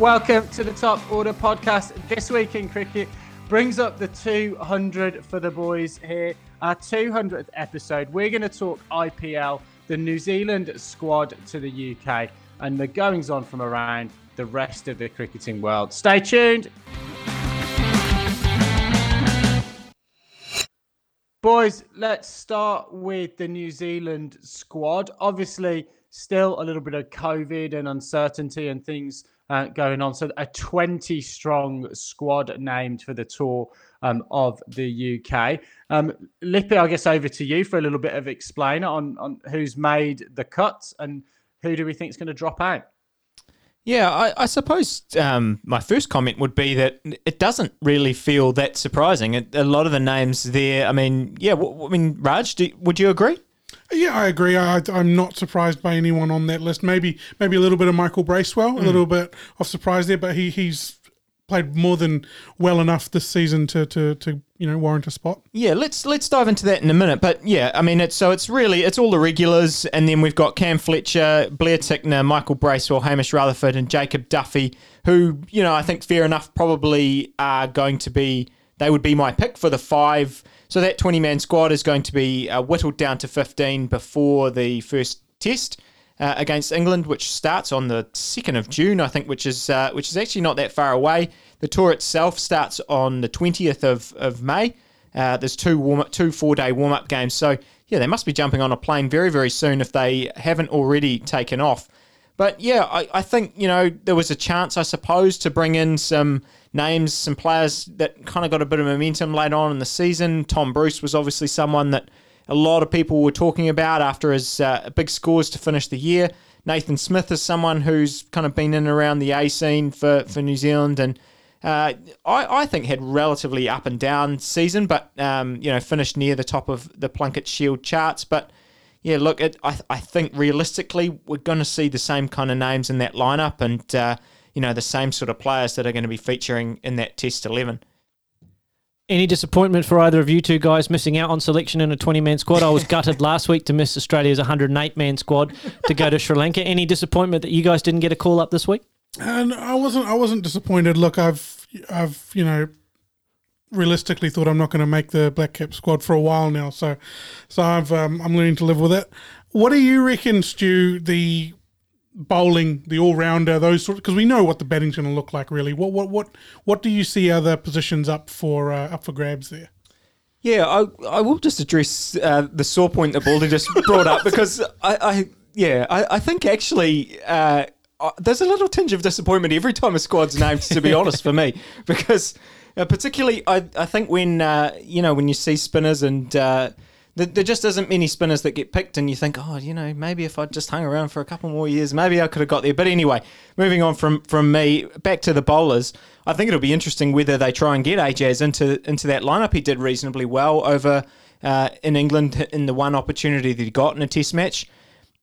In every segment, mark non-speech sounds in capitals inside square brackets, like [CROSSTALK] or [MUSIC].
Welcome to the Top Order podcast. This week in cricket brings up the 200 for the boys here. Our 200th episode. We're going to talk IPL, the New Zealand squad to the UK, and the goings on from around the rest of the cricketing world. Stay tuned. Boys, let's start with the New Zealand squad. Obviously, still a little bit of COVID and uncertainty and things uh, going on. So, a 20 strong squad named for the tour um, of the UK. Um, Lippy, I guess over to you for a little bit of explainer on, on who's made the cuts and who do we think is going to drop out. Yeah, I, I suppose um, my first comment would be that it doesn't really feel that surprising. A lot of the names there, I mean, yeah, w- I mean, Raj, do, would you agree? Yeah, I agree. I, am not surprised by anyone on that list. Maybe maybe a little bit of Michael Bracewell, mm. a little bit of surprise there, but he he's played more than well enough this season to, to, to you know warrant a spot. Yeah, let's let's dive into that in a minute. But yeah, I mean it's so it's really it's all the regulars, and then we've got Cam Fletcher, Blair Tickner, Michael Bracewell, Hamish Rutherford, and Jacob Duffy, who you know I think fair enough probably are going to be they would be my pick for the five. So that twenty man squad is going to be uh, whittled down to fifteen before the first test uh, against England, which starts on the second of June, I think, which is uh, which is actually not that far away. The tour itself starts on the twentieth of of May. Uh, there's two warm up, two four day warm up games. So yeah, they must be jumping on a plane very very soon if they haven't already taken off. But yeah, I, I think you know there was a chance, I suppose, to bring in some names, some players that kind of got a bit of momentum later on in the season. Tom Bruce was obviously someone that a lot of people were talking about after his uh, big scores to finish the year. Nathan Smith is someone who's kind of been in and around the A scene for, for New Zealand and uh, I, I think had relatively up and down season, but um, you know finished near the top of the Plunket Shield charts. But yeah, look, it, I, I think realistically we're going to see the same kind of names in that lineup, and uh, you know the same sort of players that are going to be featuring in that Test eleven. Any disappointment for either of you two guys missing out on selection in a 20 man squad? I was gutted [LAUGHS] last week to miss Australia's 108 man squad to go to Sri Lanka. Any disappointment that you guys didn't get a call up this week? And I wasn't. I wasn't disappointed. Look, I've, I've, you know, realistically thought I'm not going to make the black cap squad for a while now. So, so I've, um, I'm learning to live with it. What do you reckon, Stu? The bowling, the all rounder, those sort because we know what the batting's going to look like. Really, what what what what do you see other positions up for uh, up for grabs there? Yeah, I I will just address uh, the sore point that Baldy just brought up because I, I yeah I, I think actually. Uh, there's a little tinge of disappointment every time a squad's named, to be honest, for me, because uh, particularly I, I think when uh, you know when you see spinners and uh, there just isn't many spinners that get picked, and you think, oh, you know, maybe if I'd just hung around for a couple more years, maybe I could have got there. But anyway, moving on from from me back to the bowlers, I think it'll be interesting whether they try and get Ajaz into into that lineup. He did reasonably well over uh, in England in the one opportunity that he got in a Test match.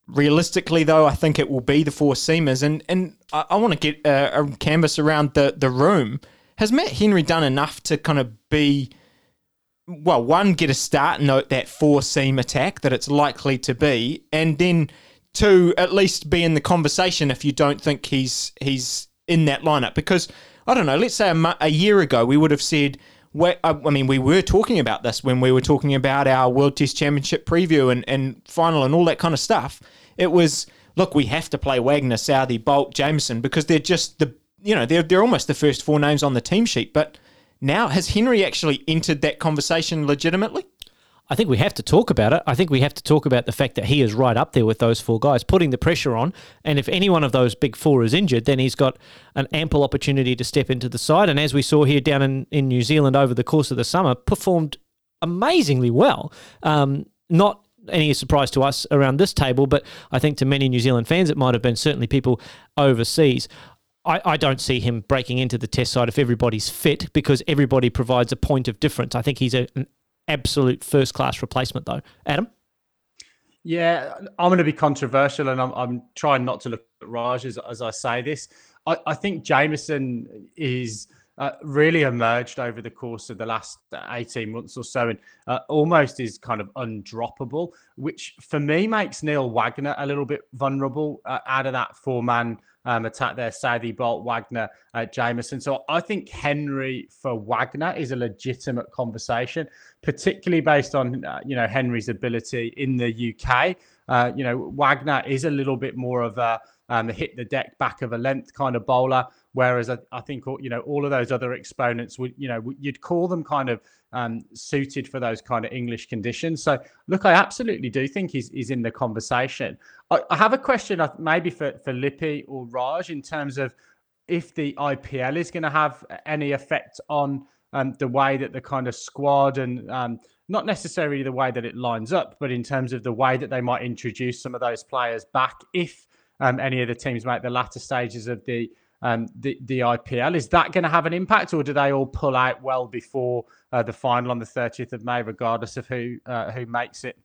Realistically, though, I think it will be the four seamers, and and I, I want to get a canvas around the the room. Has Matt Henry done enough to kind of be well, one, get a start note that four seam attack that it's likely to be, and then two, at least be in the conversation if you don't think he's he's in that lineup. Because I don't know, let's say a, a year ago we would have said. Uh, I mean, we were talking about this when we were talking about our World Test Championship preview and, and final and all that kind of stuff. It was, look, we have to play Wagner, Southee, Boult, Jamieson because they're just the, you know, they're, they're almost the first four names on the team sheet. But now. Has Henry actually entered that conversation legitimately? I think we have to talk about it. I think we have to talk about the fact that he is right up there with those four guys, putting the pressure on. And if any one of those big four is injured, then he's got an ample opportunity to step into the side. And as we saw here down in, in New Zealand over the course of the summer, performed amazingly well. Um, not any surprise to us around this table, but I think to many New Zealand fans, it might have been certainly people overseas. I, I don't see him breaking into the test side if everybody's fit because everybody provides a point of difference. I think he's a, an absolute first class replacement, though. Adam? Yeah, I'm going to be controversial and I'm, I'm trying not to look at Raj as, as I say this. I, I think Jamieson is uh, really emerged over the course of the last 18 months or so and uh, almost is kind of undroppable, which for me makes Neil Wagner a little bit vulnerable uh, out of that four man um, attack there. Southee, Boult, Wagner, uh, Jamieson. So I think Henry for Wagner is a legitimate conversation, particularly based on uh, you know Henry's ability in the UK. Uh, you know Wagner is a little bit more of a um, hit the deck back of a length kind of bowler. Whereas I, I, think you know all of those other exponents would you know you'd call them kind of um, suited for those kind of English conditions. So look, I absolutely do think he's, he's in the conversation. I, I have a question maybe for for Lippy or Raj in terms of if the IPL is going to have any effect on um, the way that the kind of squad and um, not necessarily the way that it lines up, but in terms of the way that they might introduce some of those players back if um, any of the teams make the latter stages of the um, the, the IPL. Is that going to have an impact, or do they all pull out well before uh, the final on the 30th of May, regardless of who uh, who makes it?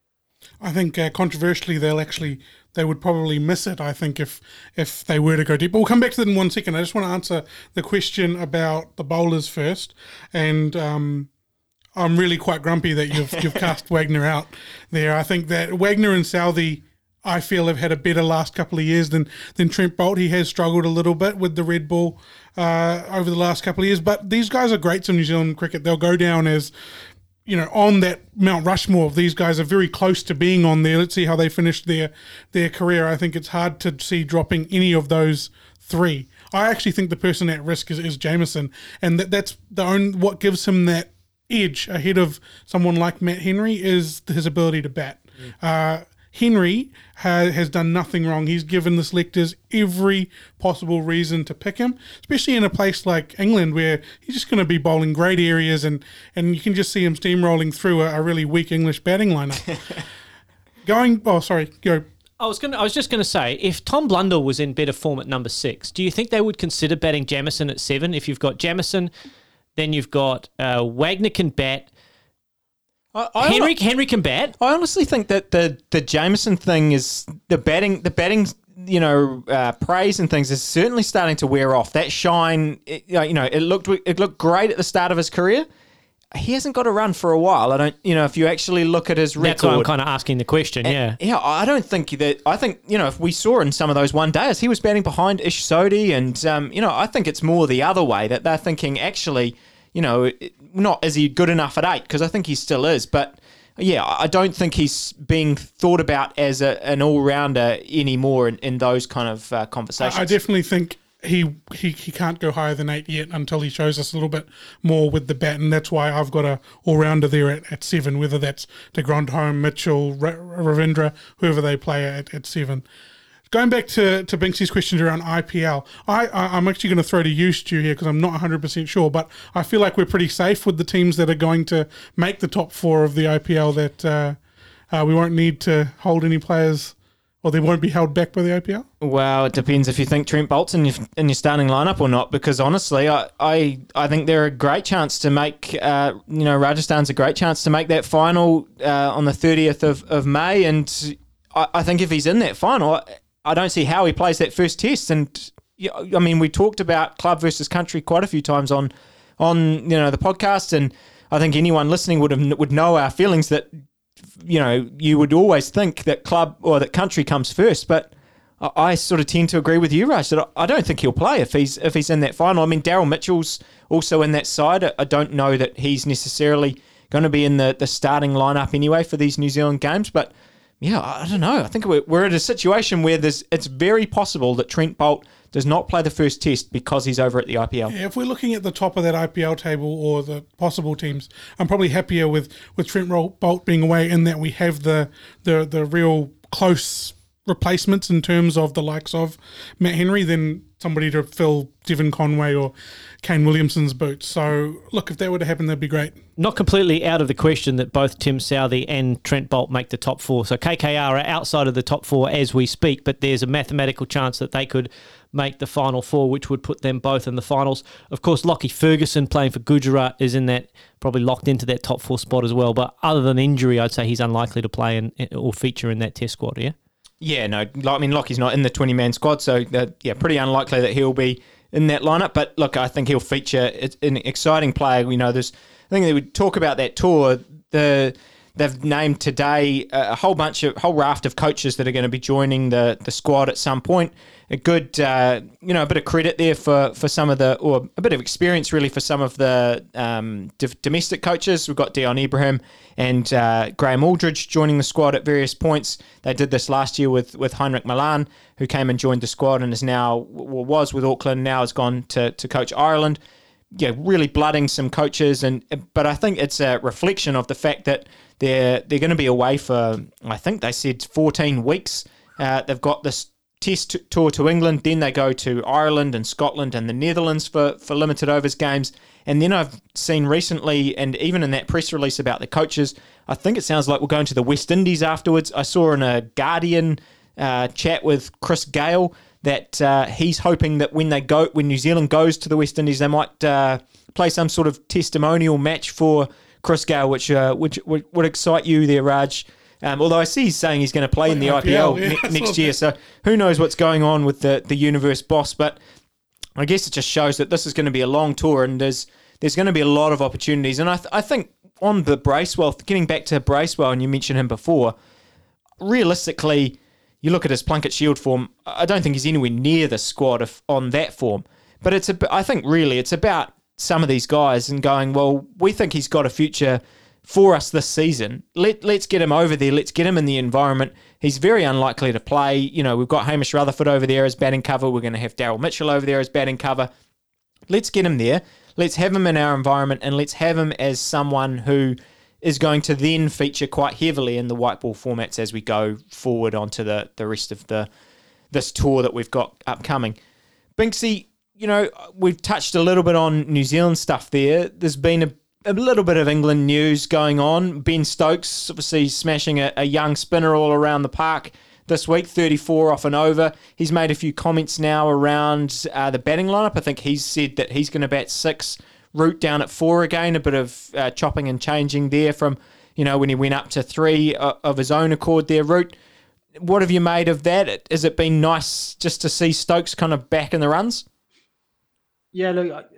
I think uh, controversially they'll actually they would probably miss it. I think if if they were to go deep. But we'll come back to that in one second. I just want to answer the question about the bowlers first, and um, I'm really quite grumpy that you've you've [LAUGHS] cast Wagner out there. I think that Wagner and Southee I feel have had a better last couple of years than than Trent Boult. He has struggled a little bit with the red ball uh, over the last couple of years, but these guys are great to New Zealand cricket. They'll go down as you know on that Mount Rushmore. These guys are very close to being on there. Let's see how they finish their their career. I think it's hard to see dropping any of those three. I actually think the person at risk is, is Jamieson, and that, that's the only what gives him that edge ahead of someone like Matt Henry is his ability to bat. Mm. Uh, Henry ha- has done nothing wrong. He's given the selectors every possible reason to pick him, especially in a place like England where he's just going to be bowling great areas and, and you can just see him steamrolling through a, a really weak English batting lineup. [LAUGHS] Going, oh, sorry, go. I was going. I was just going to say, if Tom Blundell was in better form at number six, do you think they would consider batting Jamieson at seven? If you've got Jamieson, then you've got uh, Wagner can bat, I, I Henry Henry can bat. I honestly think that the the Jamieson thing is the batting the batting you know uh, praise and things is certainly starting to wear off. That shine, it, you know, it looked it looked great at the start of his career. He hasn't got a run for a while. I don't, you know, if you actually look at his record. That's why I'm kind of asking the question. Yeah, yeah. I don't think that. I think you know, if we saw in some of those one days, he was batting behind Ish Sodhi, and um, you know, I think it's more the other way that they're thinking actually you know, not is he good enough at eight? Because I think he still is, but yeah, I don't think he's being thought about as a, an all rounder anymore in, in those kind of uh, conversations. I definitely think he, he he can't go higher than eight yet until he shows us a little bit more with the bat, and that's why I've got a all rounder there at, at seven. Whether that's de Grandhomme, Mitchell, Ravindra, whoever they play at, at seven. Going back to, to Binksy's questions around IPL, I, I, am actually going to throw to you, Stu, here because I'm not 100% sure, but I feel like we're pretty safe with the teams that are going to make the top four of the IPL that uh, uh, we won't need to hold any players or they won't be held back by the IPL? Well, it depends if you think Trent Boult's in your, in your starting lineup or not. Because honestly, I, I, I think they're a great chance to make. Uh, you know, Rajasthan's a great chance to make that final uh, on the thirtieth of, of May, and I, I, think if he's in that final, I don't see how he plays that first test. And I mean, we talked about club versus country quite a few times on on you know the podcast, and I think anyone listening would have would know our feelings that you know you would always think that club or that country comes first, but. I sort of tend to agree with you, Raj. That I don't think he'll play if he's if he's in that final. I mean, Daryl Mitchell's also in that side. I don't know that he's necessarily going to be in the, the starting lineup anyway for these New Zealand games, but yeah, I don't know. I think we're, we're at a situation where there's it's very possible that Trent Boult does not play the first test because he's over at the IPL. Yeah, if we're looking at the top of that IPL table or the possible teams, I'm probably happier with, with Trent Boult being away in that we have the the the real close replacements in terms of the likes of Matt Henry than somebody to fill Devon Conway or Kane Williamson's boots. So, look, if that were to happen, that'd be great. Not completely out of the question that both Tim Southee and Trent Boult make the top four. So, KKR are outside of the top four as we speak, but there's a mathematical chance that they could make the final four, which would put them both in the finals. Of course, Lockie Ferguson playing for Gujarat is in that, probably locked into that top four spot as well. But other than injury, I'd say he's unlikely to play in, or feature in that test squad, yeah? Yeah, no, I mean, Lockie's not in the 20 man squad, so yeah, pretty unlikely that he'll be in that lineup. But look, I think he'll feature it's an exciting player. We know there's. I think they would talk about that tour. The they've named today a whole bunch of whole raft of coaches that are going to be joining the the squad at some point. A good, uh, you know, a bit of credit there for for some of the, or a bit of experience really for some of the um, d- domestic coaches. We've got Dion Ibrahim and uh, Graham Aldridge joining the squad at various points. They did this last year with with Heinrich Malan, who came and joined the squad and is now was with Auckland, now has gone to to coach Ireland yeah, really blooding some coaches, and but I think it's a reflection of the fact that they're they're going to be away for I think they said 14 weeks. Uh, they've got this test tour to England, then they go to Ireland and Scotland and the Netherlands for for limited overs games, and then I've seen recently, and even in that press release about the coaches, I think it sounds like we're going to the West Indies afterwards. I saw in a Guardian uh, chat with Chris Gayle that uh, he's hoping that when they go, when New Zealand goes to the West Indies, they might uh, play some sort of testimonial match for Chris Gayle, which uh, which would, would excite you there, Raj. Um, although I see he's saying he's going to play in the IPL, IPL yeah, ne- next year, so who knows what's going on with the the universe boss? But I guess it just shows that this is going to be a long tour, and there's there's going to be a lot of opportunities. And I th- I think on the Bracewell, getting back to Bracewell, and you mentioned him before, realistically you look at his Plunket Shield form, I don't think he's anywhere near the squad if, on that form. But it's a, I think really it's about some of these guys and going, well, we think he's got a future for us this season. Let let's get him over there. Let's get him in the environment. He's very unlikely to play. You know, we've got Hamish Rutherford over there as batting cover. We're going to have Daryl Mitchell over there as batting cover. Let's get him there. Let's have him in our environment and let's have him as someone who is going to then feature quite heavily in the white ball formats as we go forward onto the, the rest of the this tour that we've got upcoming. Binksy, you know, we've touched a little bit on New Zealand stuff there. There's been a, a little bit of England news going on. Ben Stokes obviously smashing a, a young spinner all around the park this week, 34 off and over. He's made a few comments now around uh, the batting lineup. I think he's said that he's going to bat six Root down at four again, a bit of uh, chopping and changing there from, you know, when he went up to three uh, of his own accord there, Root. What have you made of that? Has it been nice just to see Stokes kind of back in the runs? Yeah, look,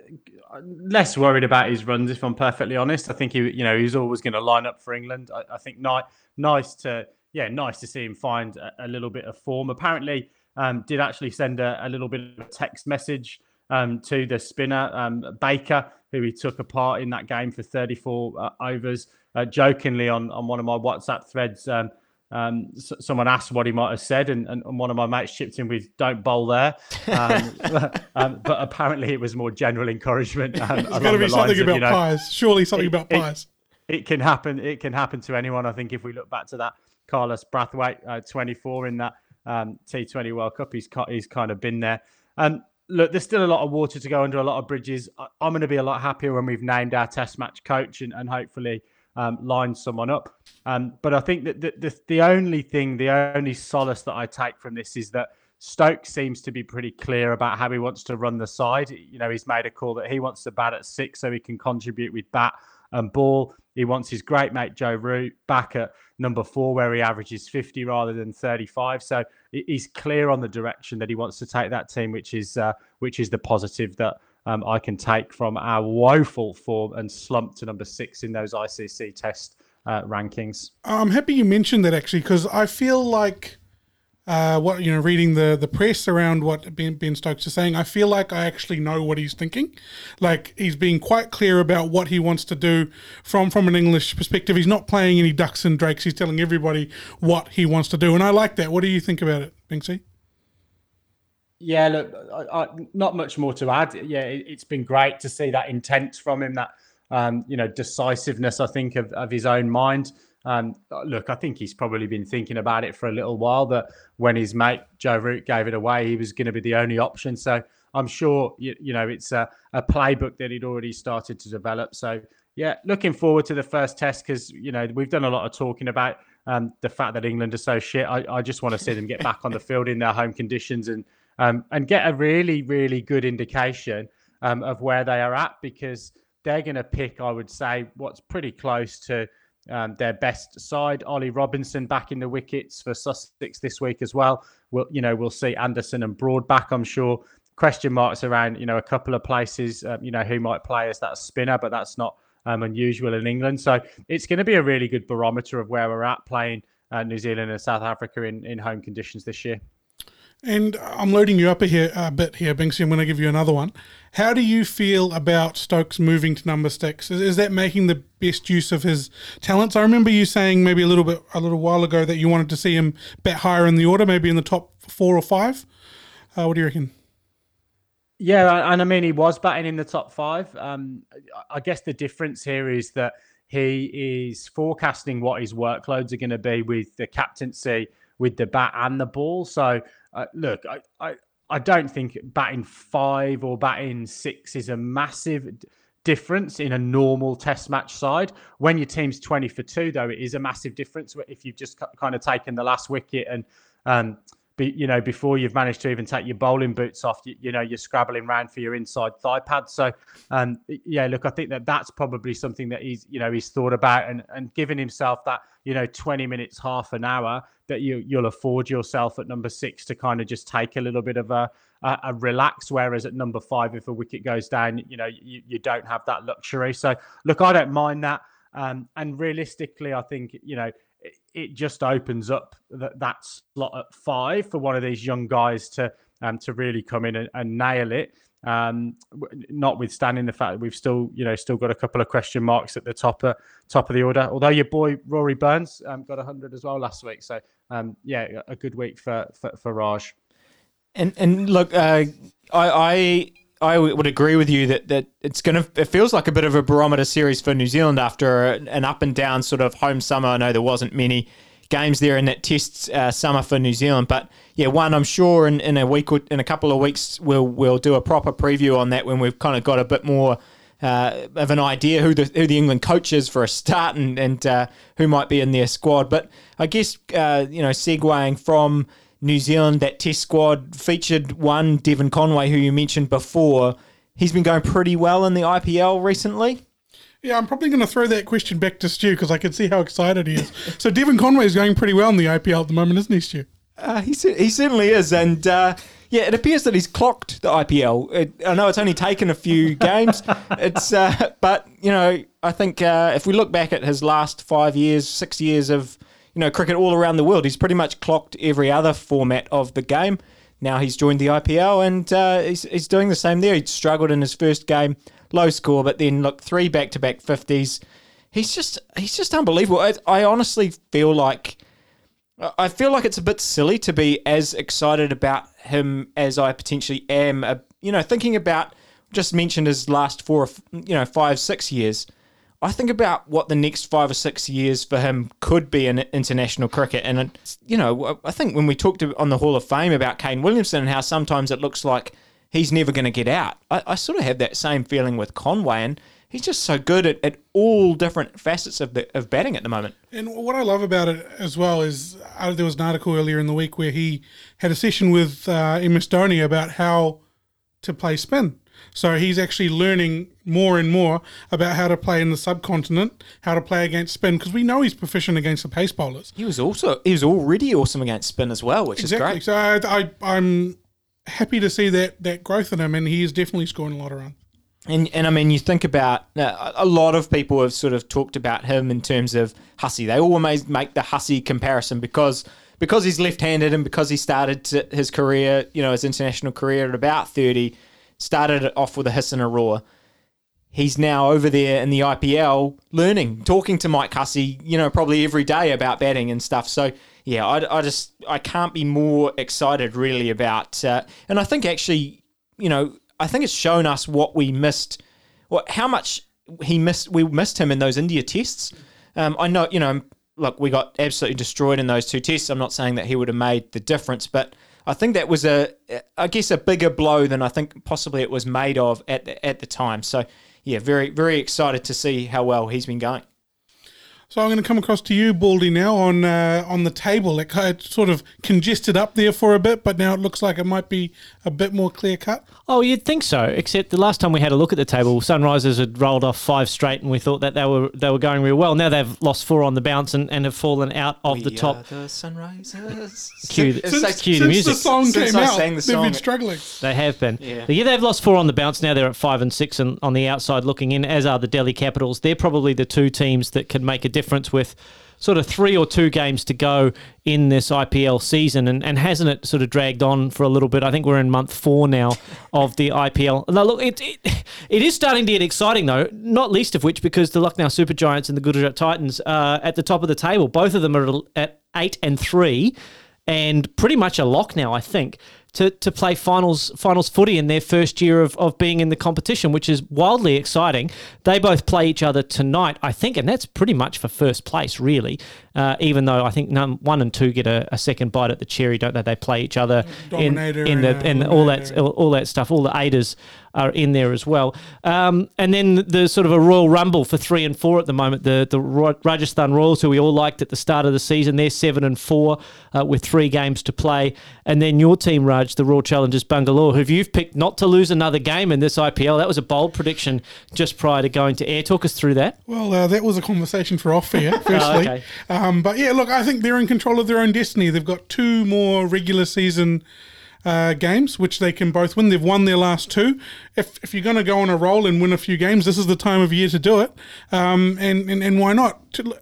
less worried about his runs, if I'm perfectly honest. I think he, you know, he's always going to line up for England. I, I think ni- nice to, yeah, nice to see him find a, a little bit of form. Apparently, um, did actually send a, a, little bit of a text message um, to the spinner um, Baker, who he took apart in that game for 34 uh, overs. Uh, jokingly on on one of my WhatsApp threads, um, um, someone asked what he might have said, and, and, one of my mates chipped in with "Don't bowl there," um, [LAUGHS] um, but apparently it was more general encouragement. Um, There's got to be something of, about you know, pies. Surely something it, about pies. It, it, can happen. It can happen to anyone. I think if we look back to that Carlos Brathwaite, uh, 24 in that um, T20 World Cup, he's he's kind of been there. Um, look, there's still a lot of water to go under a lot of bridges. I'm going to be a lot happier when we've named our test match coach and, and hopefully um, line someone up. Um, but I think that the, the, the only thing, the only solace that I take from this is that Stokes seems to be pretty clear about how he wants to run the side. You know, he's made a call that he wants to bat at six so he can contribute with bat and ball. He wants his great mate Joe Root back at number four, where he averages 50 rather than 35. So he's clear on the direction that he wants to take that team, which is uh, which is the positive that um, I can take from our woeful form and slump to number six in those ICC test uh, rankings. I'm happy you mentioned that actually because I feel like uh, what you know, reading the the press around what Ben, ben Stokes is saying, I feel like I actually know what he's thinking. Like he's being quite clear about what he wants to do from from an English perspective. He's not playing any ducks and drakes. He's telling everybody what he wants to do, and I like that. What do you think about it, Binksy? Yeah, look, I, I, not much more to add. Yeah, it, has been great to see that intent from him, that um, you know decisiveness. I think of, of his own mind. Um, look, I think he's probably been thinking about it for a little while. That when his mate Joe Root gave it away, he was going to be the only option. So I'm sure you, you know it's a, a playbook that he'd already started to develop. So yeah, looking forward to the first test because you know we've done a lot of talking about um, the fact that England are so shit. I, I just want to see them get back on the field in their home conditions and um, and get a really really good indication um, of where they are at because they're going to pick, I would say, what's pretty close to um, their best side. Ollie Robinson back in the wickets for Sussex this week as well. We'll, you know, we'll see Anderson and Broad back, I'm sure. question marks around you know a couple of places. Um, you know who might play as that spinner, but that's not um, unusual in England. So it's going to be a really good barometer of where we're at playing uh, New Zealand and South Africa in, in home conditions this year. And I'm loading you up a, here, a bit here, Binksy. I'm going to give you another one. How do you feel about Stokes moving to number six? Is, is, that making the best use of his talents? I remember you saying maybe a little bit a little while ago that you wanted to see him bat higher in the order, maybe in the top four or five. Uh, what do you reckon? Yeah, and I mean he was batting in the top five. Um, I guess the difference here is that he is forecasting what his workloads are going to be with the captaincy, with the bat and the ball. So uh, look, I, I I don't think batting five or batting six is a massive difference in a normal test match side. When your team's 20 for two, though, it is a massive difference if you've just kind of taken the last wicket and um, be, you know, before you've managed to even take your bowling boots off, you, you know, you're scrabbling around for your inside thigh pad. So, um, yeah, look, I think that that's probably something that he's, you know, he's thought about and, and giving himself that, you know, 20 minutes, half an hour that you, you'll afford yourself at number six to kind of just take a little bit of a, a, a relax. Whereas at number five, if a wicket goes down, you know, you, you don't have that luxury. So, look, I don't mind that. Um, and realistically, I think, you know, it just opens up that, that slot at five for one of these young guys to um, to really come in and, and nail it. Um, notwithstanding the fact that we've still, you know, still got a couple of question marks at the top of top of the order. Although your boy Rory Burns um, got hundred as well last week, so um, yeah, a good week for for, for Raj. And and look, uh, I, I I would agree with you that, that it's going to, it feels like a bit of a barometer series for New Zealand after an up and down sort of home summer. I know there wasn't many games there in that test uh, summer for New Zealand, but yeah, one I'm sure in, in a week or in a couple of weeks we'll we'll do a proper preview on that when we've kind of got a bit more uh, of an idea who the who the England coach is for a start and and uh, who might be in their squad. But I guess uh, you know segueing from New Zealand, that test squad featured one, Devon Conway, who you mentioned before. He's been going pretty well in the IPL recently. Yeah, I'm probably going to throw that question back to Stu because I can see how excited he is. so Devon Conway is going pretty well in the IPL at the moment, isn't he, Stu? Uh, he, he certainly is. And uh, yeah, it appears that he's clocked the IPL. It, I know it's only taken a few [LAUGHS] games. It's uh, But, you know, I think uh, if we look back at his last five years, six years of you know, cricket all around the world. He's pretty much clocked every other format of the game. Now he's joined the IPL and uh, he's, he's doing the same there. He struggled in his first game, low score, but then look three back to back fifties. He's just he's just unbelievable. I, I honestly feel like I feel like it's a bit silly to be as excited about him as I potentially am. Uh, you know, thinking about just mentioned his last four, you know, five, six years. I think about what the next five or six years for him could be in international cricket. And, you know, I think when we talked on the Hall of Fame about Kane Williamson and how sometimes it looks like he's never going to get out, I, I, sort of have that same feeling with Conway. And he's just so good at, at all different facets of, the, of batting at the moment. And what I love about it as well is uh, there was an article earlier in the week where he had a session with uh, MS Dhoni about how to play spin. So he's actually learning more and more about how to play in the subcontinent, how to play against spin, because we know he's proficient against the pace bowlers. He was also he was already awesome against spin as well, which exactly. is great. So I, I, am happy to see that that growth in him, and he is definitely scoring a lot of runs. And, and I mean, you think about uh, a lot of people have sort of talked about him in terms of Hussey. They all always make the Hussey comparison because because he's left-handed and because he started his career, you know, his international career at about 30 started it off with a hiss and a roar. He's now over there in the IPL learning, talking to Mike Hussey, you know, probably every day about batting and stuff. So, yeah, I, I just, I can't be more excited really about, uh, and I think actually, you know, I think it's shown us what we missed, what, how much he missed, we missed him in those India tests. Um, I know, you know, look, we got absolutely destroyed in those two tests. I'm not saying that he would have made the difference, but I think that was a, I guess, a bigger blow than I think possibly it was made of at the, at the time. So, yeah, very very excited to see how well he's been going. So I'm going to come across to you, Baldy, now on uh, on the table. It, it sort of congested up there for a bit, but now it looks like it might be a bit more clear cut. Oh, you'd think so. Except the last time we had a look at the table, Sunrisers had rolled off five straight, and we thought that they were they were going real well. Now they've lost four on the bounce and, and have fallen out of the top. the sunrisers. [LAUGHS] Cue the- It's Since, cue the since the song Since came I out, sang the they've been struggling. They have been. Yeah. Yeah, they've lost four on the bounce. Now they're at five and six and on the outside looking in, as are the Delhi Capitals. They're probably the two teams that can make a difference with sort of three or two games to go in this IPL season. And, and hasn't it sort of dragged on for a little bit? I think we're in month four now of the IPL. Now, look, it, it, it is starting to get exciting, though, not least of which because the Lucknow Super Giants and the Gujarat Titans are at the top of the table. Both of them are at eight and three and pretty much a lock now, I think, to, to play finals finals footy in their first year of, of being in the competition, which is wildly exciting. They both play each other tonight, I think, and that's pretty much for first place, really. Uh, even though I think num- one and two get a, a second bite at the cherry, don't they? They play each other in, Dominator in the and, uh, all that all, all that stuff. All the aiders are in there as well. Um, and then the sort of a Royal Rumble for three and four at the moment. The the Rajasthan Royals, who we all liked at the start of the season, they're seven and four uh, with three games to play. And then your team, Raj, the Royal Challengers Bangalore, who you've picked not to lose another game in this IPL. That was a bold prediction just prior to going to air. Talk us through that. Well, uh, that was a conversation for off air, [LAUGHS] firstly. Oh, okay. um, but yeah, look, I think they're in control of their own destiny. They've got two more regular season uh, games, which they can both win. They've won their last two. If, if you're going to go on a roll and win a few games, this is the time of year to do it. Um, and, and, and why not? To,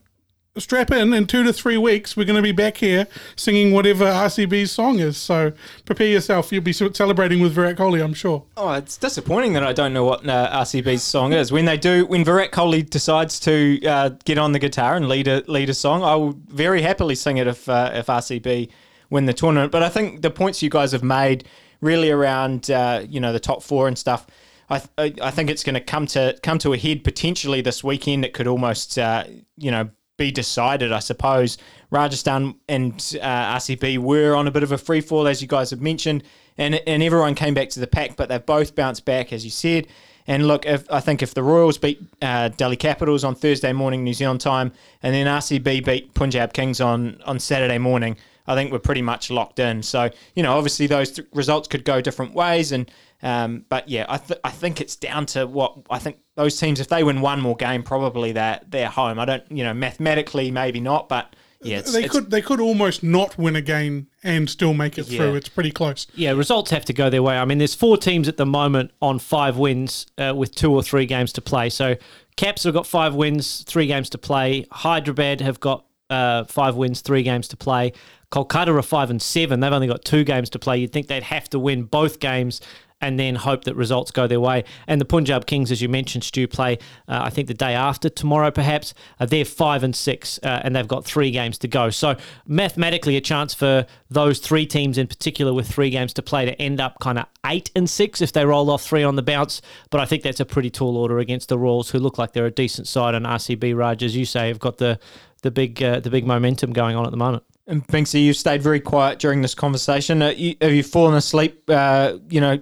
strap in. In two to three weeks, we're going to be back here singing whatever RCB's song is. So prepare yourself. You'll be celebrating with Virat Kohli, I'm sure. Oh, it's disappointing that I don't know what uh, RCB's song is. When they do, when Virat Kohli decides to uh, get on the guitar and lead a lead a song, I will very happily sing it if uh, if RCB win the tournament. But I think the points you guys have made really around uh, you know the top four and stuff. I, th- I think it's going to come to come to a head potentially this weekend. It could almost uh, you know be decided, I suppose. Rajasthan and uh, RCB were on a bit of a free fall, as you guys have mentioned, and and everyone came back to the pack, but they've both bounced back, as you said. And look, if, I think if the Royals beat uh, Delhi Capitals on Thursday morning New Zealand time, and then RCB beat Punjab Kings on on Saturday morning, I think we're pretty much locked in. So you know, obviously those th- results could go different ways, and um, but yeah, I th- I think it's down to what I think those teams if they win one more game, probably they're they're home. I don't you know mathematically maybe not, but yeah, it's, they it's- could they could almost not win a game and still make it Yeah. through. It's pretty close. Yeah, results have to go their way. I mean, there's four teams at the moment on five wins uh, with two or three games to play. So Caps have got five wins, three games to play. Hyderabad have got uh, five wins, three games to play. Kolkata are five and seven. They've only got two games to play. You'd think they'd have to win both games and then hope that results go their way. And the Punjab Kings, as you mentioned, Stu, play uh, I think the day after tomorrow, perhaps. Uh, they're five and six, uh, and they've got three games to go. So mathematically, a chance for those three teams in particular with three games to play to end up kind of eight and six if they roll off three on the bounce. But I think that's a pretty tall order against the Royals, who look like they're a decent side, and RCB Raj, as you say, have got the the big uh, the big momentum going on at the moment. And Binksy, you've stayed very quiet during this conversation. Uh, you, have you fallen asleep, uh, you know,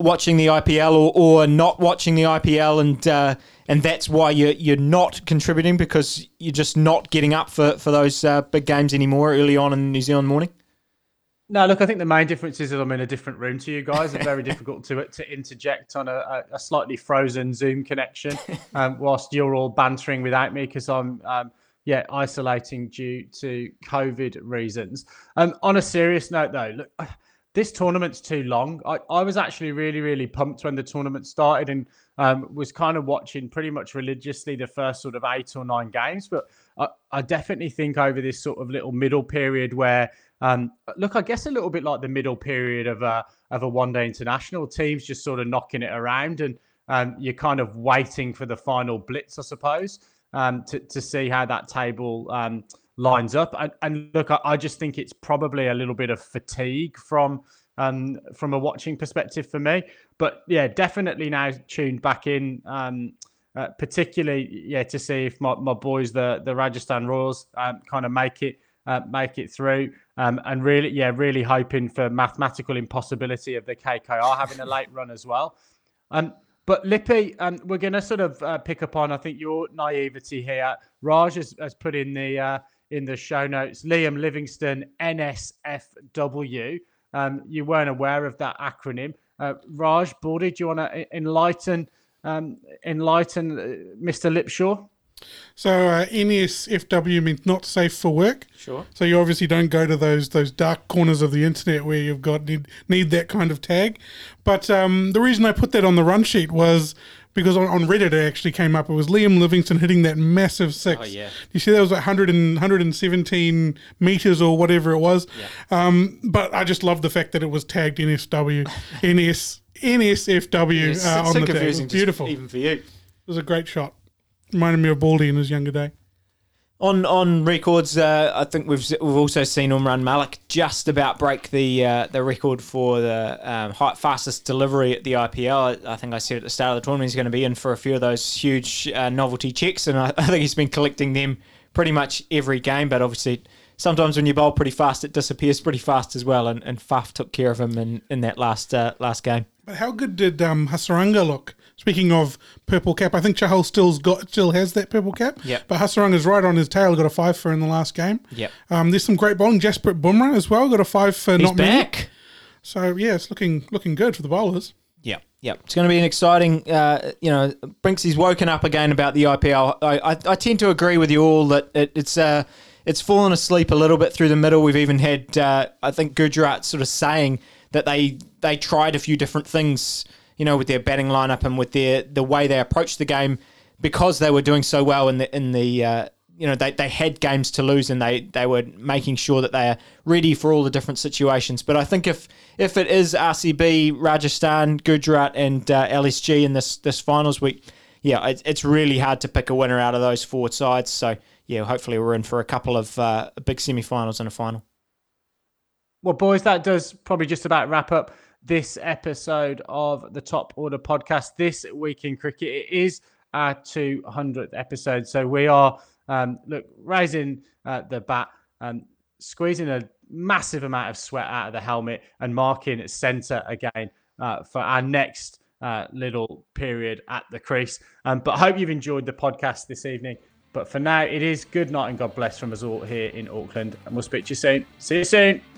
watching the IPL or, or not watching the IPL, and uh, and that's why you're you're not contributing because you're just not getting up for for those uh, big games anymore early on in New Zealand morning. No, look, I think the main difference is that I'm in a different room to you guys. It's very [LAUGHS] difficult to to interject on a, a, a slightly frozen Zoom connection um, whilst you're all bantering without me because I'm um, yeah isolating due to COVID reasons. Um, on a serious note, though, look, this tournament's too long. I, I was actually really really pumped when the tournament started and um, was kind of watching pretty much religiously the first sort of eight or nine games, but I, I definitely think over this sort of little middle period where um, look, I guess a little bit like the middle period of a of a one day international. Teams just sort of knocking it around, and um, you're kind of waiting for the final blitz, I suppose, um, to to see how that table um, lines up. And, and look, I, I, just think it's probably a little bit of fatigue from um, from a watching perspective for me. But yeah, definitely now tuned back in. Um, uh, particularly, yeah, to see if my, my boys, the the Rajasthan Royals, um, kind of make it uh, make it through. Um, and really, yeah, really hoping for mathematical impossibility of the KKR having a late run as well. Um, But Lippy, um, we're going to sort of uh, pick up on, I think, your naivety here. Raj has, has put in the uh, in the show notes Liam Livingstone NSFW. Um, you weren't aware of that acronym. Uh, Raj, Baldy, do you want to enlighten um, enlighten uh, Mr. Lipshaw? So uh, NSFW means not safe for work. Sure. So you obviously don't go to those those dark corners of the internet where you've got need, need that kind of tag. But um, the reason I put that on the run sheet was because on, on Reddit it actually came up. It was Liam Livingstone hitting that massive six. Oh, yeah. You see that was 100 and, 117 meters or whatever it was. Um, but I just love the fact that it was tagged NSW, NS, NSFW It's uh, so on the tag. It was confusing, beautiful. Even for you. It was a great shot. Reminded me of Baldy in his younger day. On on records, uh, I think we've we've also seen Umran Malik just about break the uh, the record for the um, high, fastest delivery at the IPL. I, I think I said at the start of the tournament he's going to be in for a few of those huge uh, novelty checks, and I, [LAUGHS] I think he's been collecting them pretty much every game. But obviously, sometimes when you bowl pretty fast, it disappears pretty fast as well. And, and Faf took care of him in, in that last uh, last game. But how good did um, Hasaranga look? Speaking of purple cap, I think Chahal still's got still has that purple cap. Yep. But Hasaranga's right on his tail. Got a five for in the last game. Yep. Um, there's some great bowling. Jasprit Bumrah as well got a five for He's not many. back. So yeah, it's looking looking good for the bowlers. Yeah, yeah, it's going to be an exciting. Uh, you know, Binksy's woken up again about the IPL. I, I, I tend to agree with you all that it, it's uh, it's fallen asleep a little bit through the middle. We've even had uh, I think Gujarat sort of saying that they they tried a few different things, you know, with their batting lineup and with their the way they approached the game because they were doing so well in the in the. Uh, you know they, they had games to lose and they, they were making sure that they are ready for all the different situations. But I think if if it is RCB, Rajasthan, Gujarat, and uh, LSG in this this finals week, yeah, it's, it's really hard to pick a winner out of those four sides. So yeah, hopefully we're in for a couple of uh, big semi-finals and a final. Well, boys, that does probably just about wrap up this episode of the Top Order podcast this week in cricket. It is our 200th episode, so we are um, look raising uh, the bat, um, squeezing a massive amount of sweat out of the helmet, and marking centre again uh, for our next uh, little period at the crease. Um, but I hope you've enjoyed the podcast this evening. But for now, it is good night and God bless from us all here in Auckland, and we'll speak to you soon. See you soon.